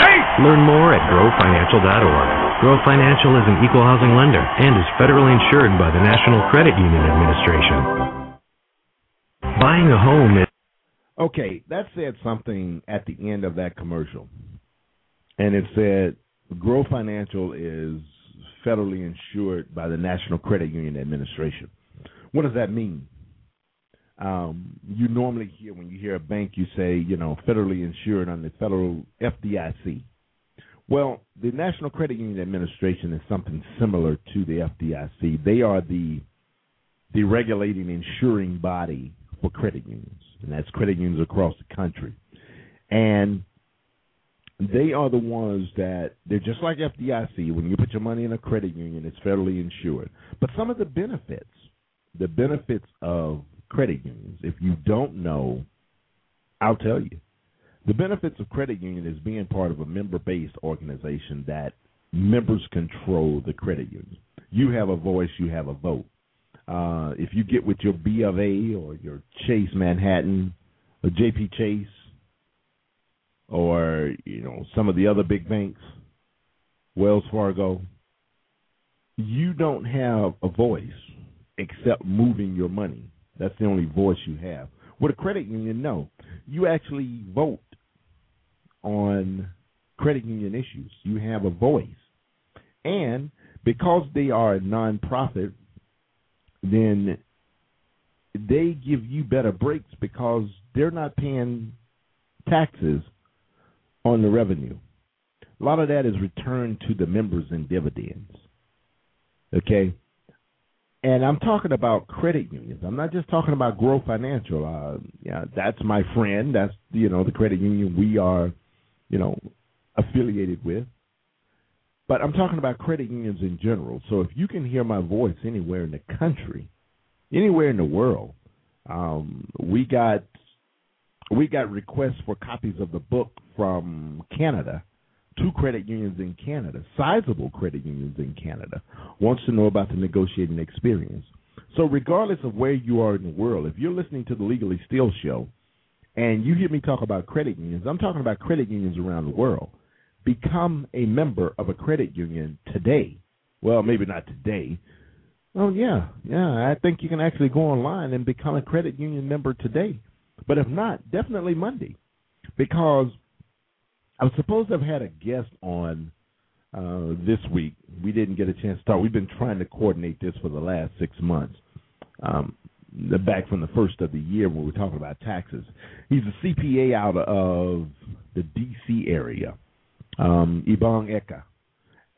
Hey! Learn more at growfinancial.org. Grow Financial is an equal housing lender and is federally insured by the National Credit Union Administration. Buying a home is Okay, that said something at the end of that commercial. And it said Grow Financial is federally insured by the National Credit Union Administration. What does that mean? Um, you normally hear when you hear a bank, you say, you know, federally insured under the federal FDIC. Well, the National Credit Union Administration is something similar to the FDIC. They are the the regulating, insuring body for credit unions, and that's credit unions across the country. And they are the ones that they're just like FDIC. When you put your money in a credit union, it's federally insured. But some of the benefits, the benefits of credit unions, if you don't know, I'll tell you. The benefits of credit union is being part of a member-based organization that members control the credit union. You have a voice, you have a vote. Uh, if you get with your B of A or your Chase Manhattan or JP Chase or you know some of the other big banks, Wells Fargo, you don't have a voice except moving your money. That's the only voice you have. With a credit union, no. You actually vote on credit union issues. You have a voice. And because they are a nonprofit, then they give you better breaks because they're not paying taxes on the revenue. A lot of that is returned to the members in dividends. Okay? And I'm talking about credit unions. I'm not just talking about Grow Financial. Uh, yeah, that's my friend. That's you know the credit union we are, you know, affiliated with. But I'm talking about credit unions in general. So if you can hear my voice anywhere in the country, anywhere in the world, um, we got we got requests for copies of the book from Canada. Two credit unions in Canada, sizable credit unions in Canada, wants to know about the negotiating experience. So, regardless of where you are in the world, if you're listening to the Legally Steal show and you hear me talk about credit unions, I'm talking about credit unions around the world. Become a member of a credit union today. Well, maybe not today. Oh, yeah, yeah. I think you can actually go online and become a credit union member today. But if not, definitely Monday. Because I was supposed to have had a guest on uh, this week. We didn't get a chance to start. We've been trying to coordinate this for the last six months. Um, back from the first of the year when we were talking about taxes. He's a CPA out of the D.C. area, um, Ibong Eka,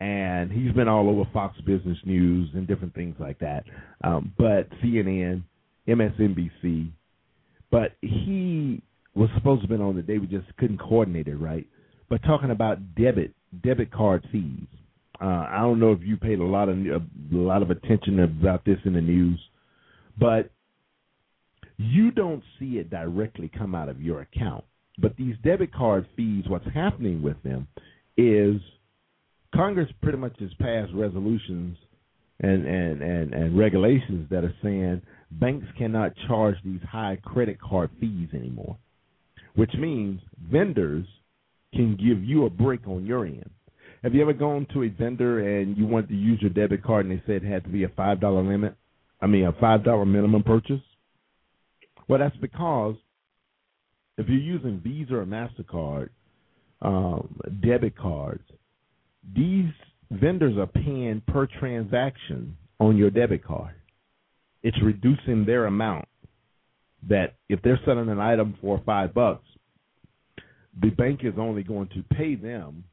and he's been all over Fox Business News and different things like that. Um, but CNN, MSNBC, but he was supposed to have been on the day. We just couldn't coordinate it right. But talking about debit debit card fees, uh, I don't know if you paid a lot of a lot of attention about this in the news, but you don't see it directly come out of your account. But these debit card fees, what's happening with them is Congress pretty much has passed resolutions and, and, and, and regulations that are saying banks cannot charge these high credit card fees anymore, which means vendors can give you a break on your end. Have you ever gone to a vendor and you wanted to use your debit card and they said it had to be a five dollar limit? I mean a five dollar minimum purchase? Well, that's because if you're using Visa or Mastercard um, debit cards, these vendors are paying per transaction on your debit card. It's reducing their amount. That if they're selling an item for five bucks, the bank is only going to pay them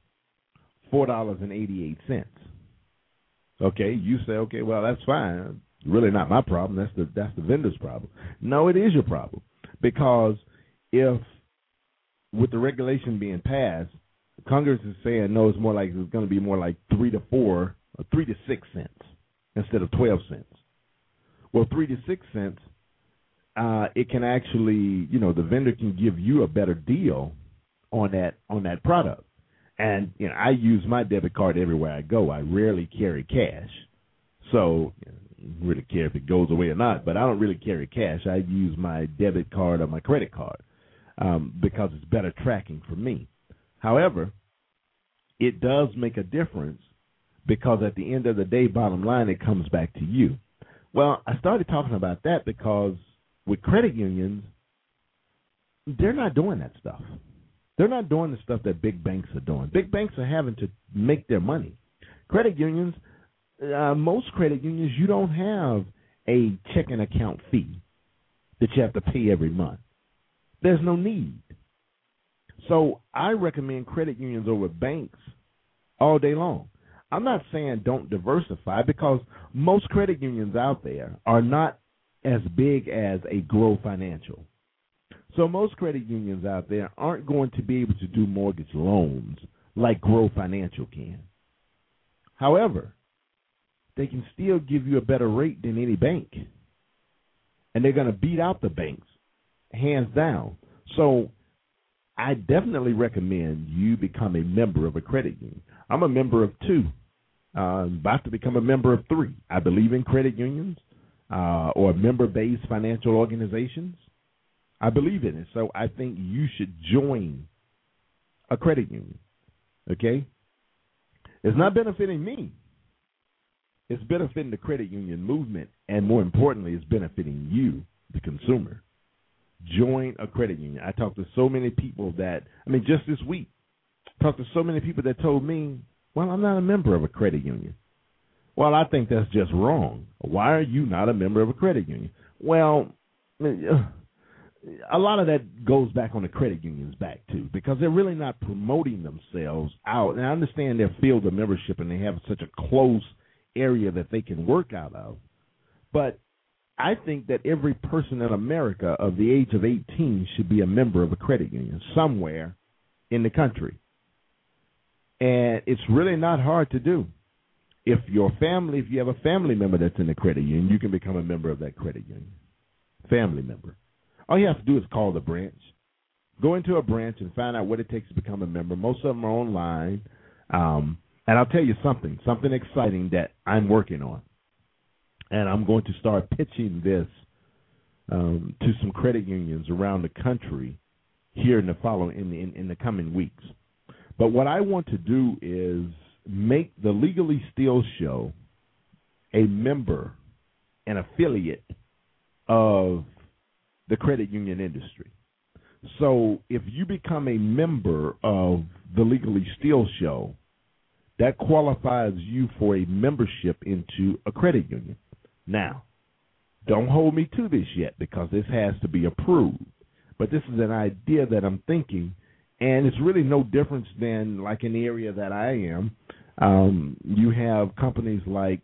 four dollars and eighty eight cents. Okay, you say, okay, well that's fine. Really not my problem. That's the that's the vendor's problem. No, it is your problem because if with the regulation being passed, Congress is saying no, it's more like it's going to be more like three to four or three to six cents instead of twelve cents. Well, three to six cents, uh, it can actually, you know, the vendor can give you a better deal on that on that product. And you know, I use my debit card everywhere I go. I rarely carry cash. So, really care if it goes away or not, but I don't really carry cash. I use my debit card or my credit card um, because it's better tracking for me. However, it does make a difference because at the end of the day, bottom line, it comes back to you. Well, I started talking about that because with credit unions, they're not doing that stuff. They're not doing the stuff that big banks are doing. Big banks are having to make their money. Credit unions, uh, most credit unions, you don't have a checking account fee that you have to pay every month. There's no need. So I recommend credit unions over banks all day long. I'm not saying don't diversify because most credit unions out there are not as big as a Grow Financial. So most credit unions out there aren't going to be able to do mortgage loans like Grow Financial can. However, they can still give you a better rate than any bank. And they're going to beat out the banks, hands down. So I definitely recommend you become a member of a credit union. I'm a member of two. Uh, about to become a member of three. I believe in credit unions uh, or member-based financial organizations. I believe in it, so I think you should join a credit union. Okay, it's not benefiting me. It's benefiting the credit union movement, and more importantly, it's benefiting you, the consumer. Join a credit union. I talked to so many people that I mean, just this week, talked to so many people that told me well, I'm not a member of a credit union. Well, I think that's just wrong. Why are you not a member of a credit union? Well, a lot of that goes back on the credit unions back too, because they're really not promoting themselves out. And I understand their field of membership and they have such a close area that they can work out of. But I think that every person in America of the age of 18 should be a member of a credit union somewhere in the country. And it's really not hard to do. If your family, if you have a family member that's in the credit union, you can become a member of that credit union. Family member. All you have to do is call the branch. Go into a branch and find out what it takes to become a member. Most of them are online. Um, and I'll tell you something, something exciting that I'm working on. And I'm going to start pitching this um, to some credit unions around the country here in the following in, in, in the coming weeks. But what I want to do is make the Legally Steal Show a member, an affiliate of the credit union industry. So if you become a member of the Legally Steal Show, that qualifies you for a membership into a credit union. Now, don't hold me to this yet because this has to be approved. But this is an idea that I'm thinking and it's really no difference than like in the area that I am. Um, you have companies like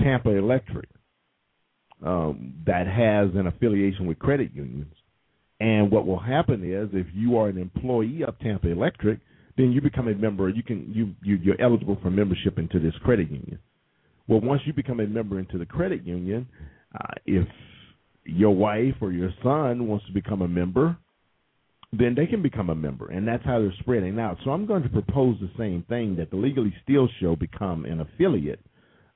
Tampa Electric um, that has an affiliation with credit unions. And what will happen is, if you are an employee of Tampa Electric, then you become a member. You can you, you you're eligible for membership into this credit union. Well, once you become a member into the credit union, uh, if your wife or your son wants to become a member, then they can become a member, and that's how they're spreading out. So I'm going to propose the same thing that the Legally Steal Show become an affiliate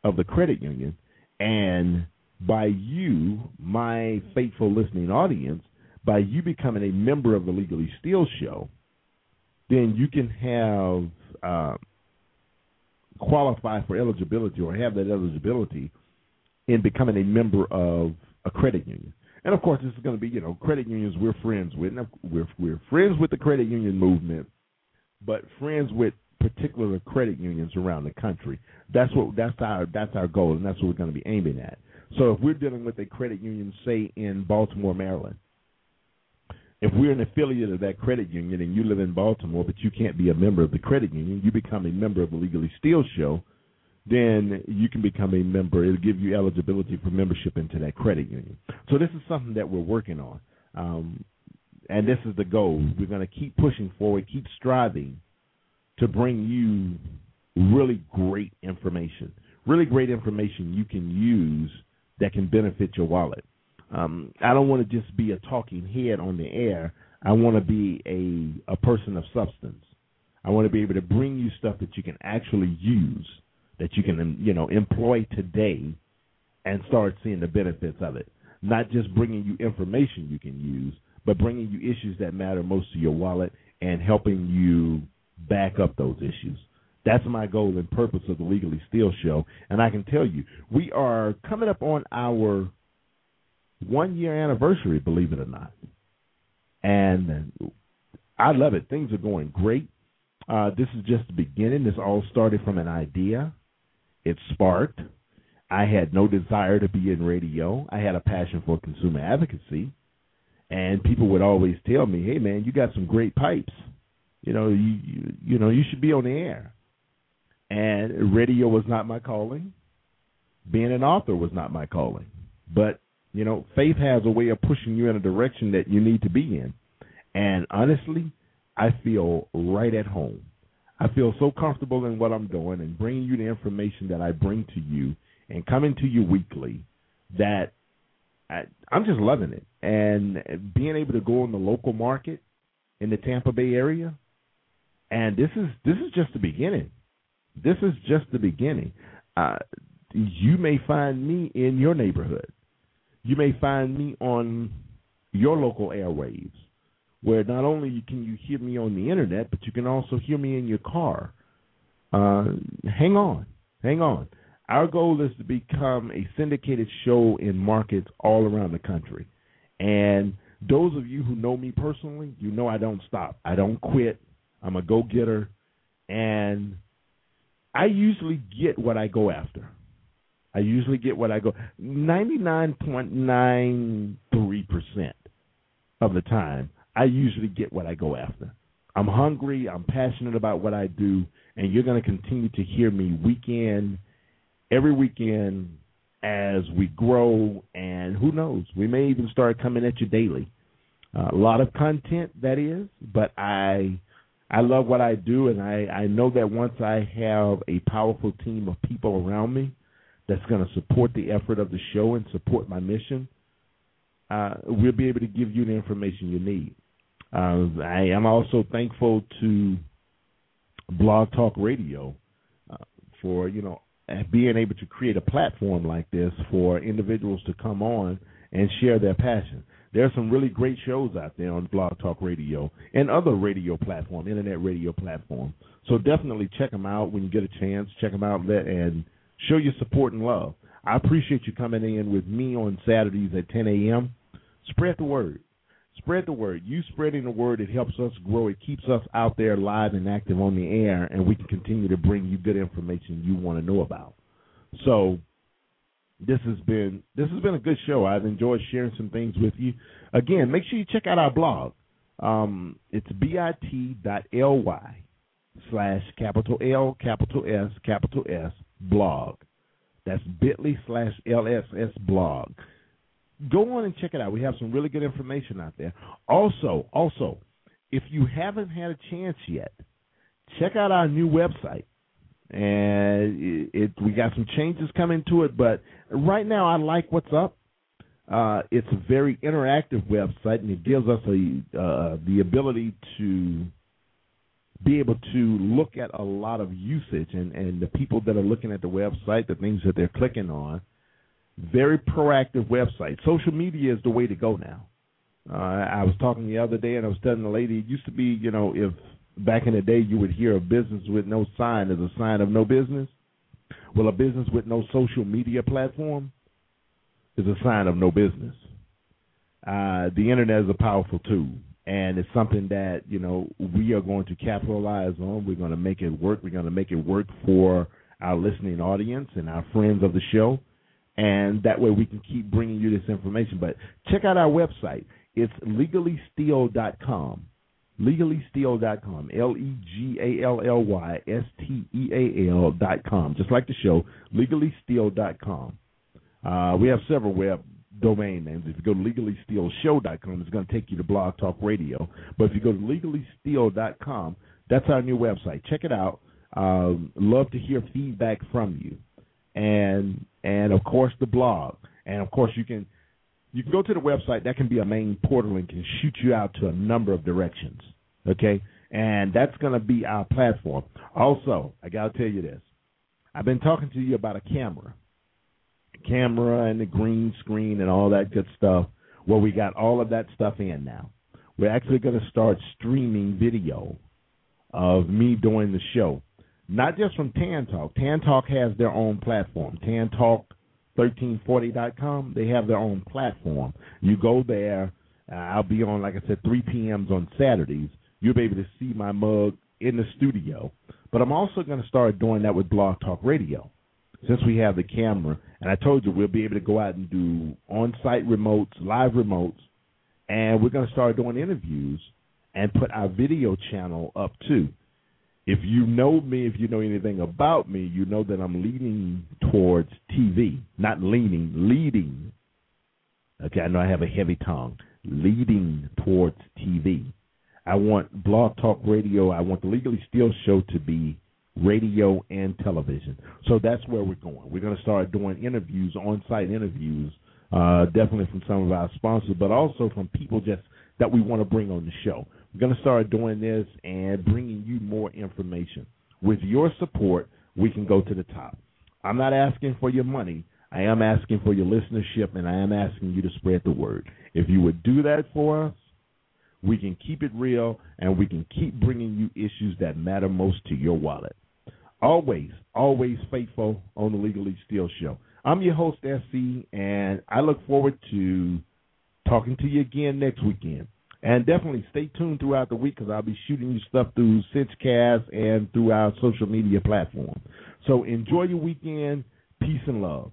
of the credit union, and by you, my faithful listening audience, by you becoming a member of the Legally Steal Show, then you can have uh, qualify for eligibility or have that eligibility in becoming a member of a credit union. And of course, this is going to be, you know, credit unions we're friends with. We're we're friends with the credit union movement, but friends with particular credit unions around the country. That's what that's our that's our goal, and that's what we're going to be aiming at. So if we're dealing with a credit union, say in Baltimore, Maryland, if we're an affiliate of that credit union and you live in Baltimore, but you can't be a member of the credit union, you become a member of the Legally Steal Show then you can become a member. It'll give you eligibility for membership into that credit union. So this is something that we're working on, um, and this is the goal. We're going to keep pushing forward, keep striving to bring you really great information, really great information you can use that can benefit your wallet. Um, I don't want to just be a talking head on the air. I want to be a a person of substance. I want to be able to bring you stuff that you can actually use that you can you know employ today and start seeing the benefits of it. Not just bringing you information you can use, but bringing you issues that matter most to your wallet and helping you back up those issues. That's my goal and purpose of the Legally Steal show. And I can tell you, we are coming up on our one year anniversary, believe it or not. And I love it. Things are going great. Uh, this is just the beginning. This all started from an idea. It sparked. I had no desire to be in radio. I had a passion for consumer advocacy. And people would always tell me, "Hey man, you got some great pipes. You know, you you, you know, you should be on the air." And radio was not my calling. Being an author was not my calling. But, you know, faith has a way of pushing you in a direction that you need to be in. And honestly, I feel right at home. I feel so comfortable in what I'm doing and bringing you the information that I bring to you and coming to you weekly that I, I'm just loving it. And being able to go in the local market in the Tampa Bay area, and this is this is just the beginning. This is just the beginning. Uh, you may find me in your neighborhood. You may find me on your local airwaves, where not only can you hear me on the internet, but you can also hear me in your car. Uh, hang on, hang on. Our goal is to become a syndicated show in markets all around the country. And those of you who know me personally, you know I don't stop. I don't quit. I'm a go getter. And I usually get what I go after. I usually get what I go. 99.93% of the time, I usually get what I go after. I'm hungry, I'm passionate about what I do, and you're going to continue to hear me weekend, every weekend as we grow, and who knows, we may even start coming at you daily. Uh, a lot of content, that is, but I I love what I do, and I, I know that once I have a powerful team of people around me that's going to support the effort of the show and support my mission, uh, we'll be able to give you the information you need. Uh, I am also thankful to Blog Talk Radio uh, for you know being able to create a platform like this for individuals to come on and share their passion. There are some really great shows out there on Blog Talk Radio and other radio platform, internet radio platform. So definitely check them out when you get a chance. Check them out and show your support and love. I appreciate you coming in with me on Saturdays at 10 a.m. Spread the word. Spread the word. You spreading the word, it helps us grow. It keeps us out there live and active on the air, and we can continue to bring you good information you want to know about. So this has been this has been a good show. I've enjoyed sharing some things with you. Again, make sure you check out our blog. Um, it's bit.ly slash capital L capital S capital S blog. That's bit.ly slash LSS blog. Go on and check it out. We have some really good information out there. Also, also, if you haven't had a chance yet, check out our new website and it, it, we got some changes coming to it. But right now, I like what's up. Uh, it's a very interactive website, and it gives us a uh, the ability to be able to look at a lot of usage and, and the people that are looking at the website, the things that they're clicking on. Very proactive website. Social media is the way to go now. Uh, I was talking the other day, and I was telling the lady, it used to be, you know, if back in the day you would hear a business with no sign is a sign of no business. Well, a business with no social media platform is a sign of no business. Uh, the internet is a powerful tool, and it's something that you know we are going to capitalize on. We're going to make it work. We're going to make it work for our listening audience and our friends of the show, and that way we can keep bringing you this information. But check out our website. It's legallysteal.com legallysteal.com, L E G A L L Y S T E A L dot com, just like the show, legallysteal.com. Uh, we have several web domain names. If you go to legallystealshow.com, it's going to take you to Blog Talk Radio. But if you go to legallysteal.com, that's our new website. Check it out. Um, love to hear feedback from you, and and of course the blog, and of course you can you can go to the website. That can be a main portal and can shoot you out to a number of directions. Okay, and that's going to be our platform. Also, I got to tell you this: I've been talking to you about a camera, camera and the green screen and all that good stuff. Well, we got all of that stuff in now. We're actually going to start streaming video of me doing the show, not just from Tan Talk. Tan Talk has their own platform. Tan Talk 1340.com. They have their own platform. You go there. Uh, I'll be on, like I said, 3 p.m.s on Saturdays. You'll be able to see my mug in the studio. But I'm also going to start doing that with Blog Talk Radio. Since we have the camera, and I told you we'll be able to go out and do on site remotes, live remotes, and we're going to start doing interviews and put our video channel up too. If you know me, if you know anything about me, you know that I'm leaning towards TV, not leaning, leading. Okay, I know I have a heavy tongue. Leading towards TV. I want Blog Talk Radio. I want the Legally Steal show to be radio and television. So that's where we're going. We're going to start doing interviews, on-site interviews, uh, definitely from some of our sponsors, but also from people just that we want to bring on the show. We're going to start doing this and bringing you more information. With your support, we can go to the top. I'm not asking for your money. I am asking for your listenership, and I am asking you to spread the word. If you would do that for us, we can keep it real and we can keep bringing you issues that matter most to your wallet. Always, always faithful on the Legally Steal Show. I'm your host, SC, and I look forward to talking to you again next weekend. And definitely stay tuned throughout the week because I'll be shooting you stuff through Cinchcast and through our social media platform. So enjoy your weekend. Peace and love.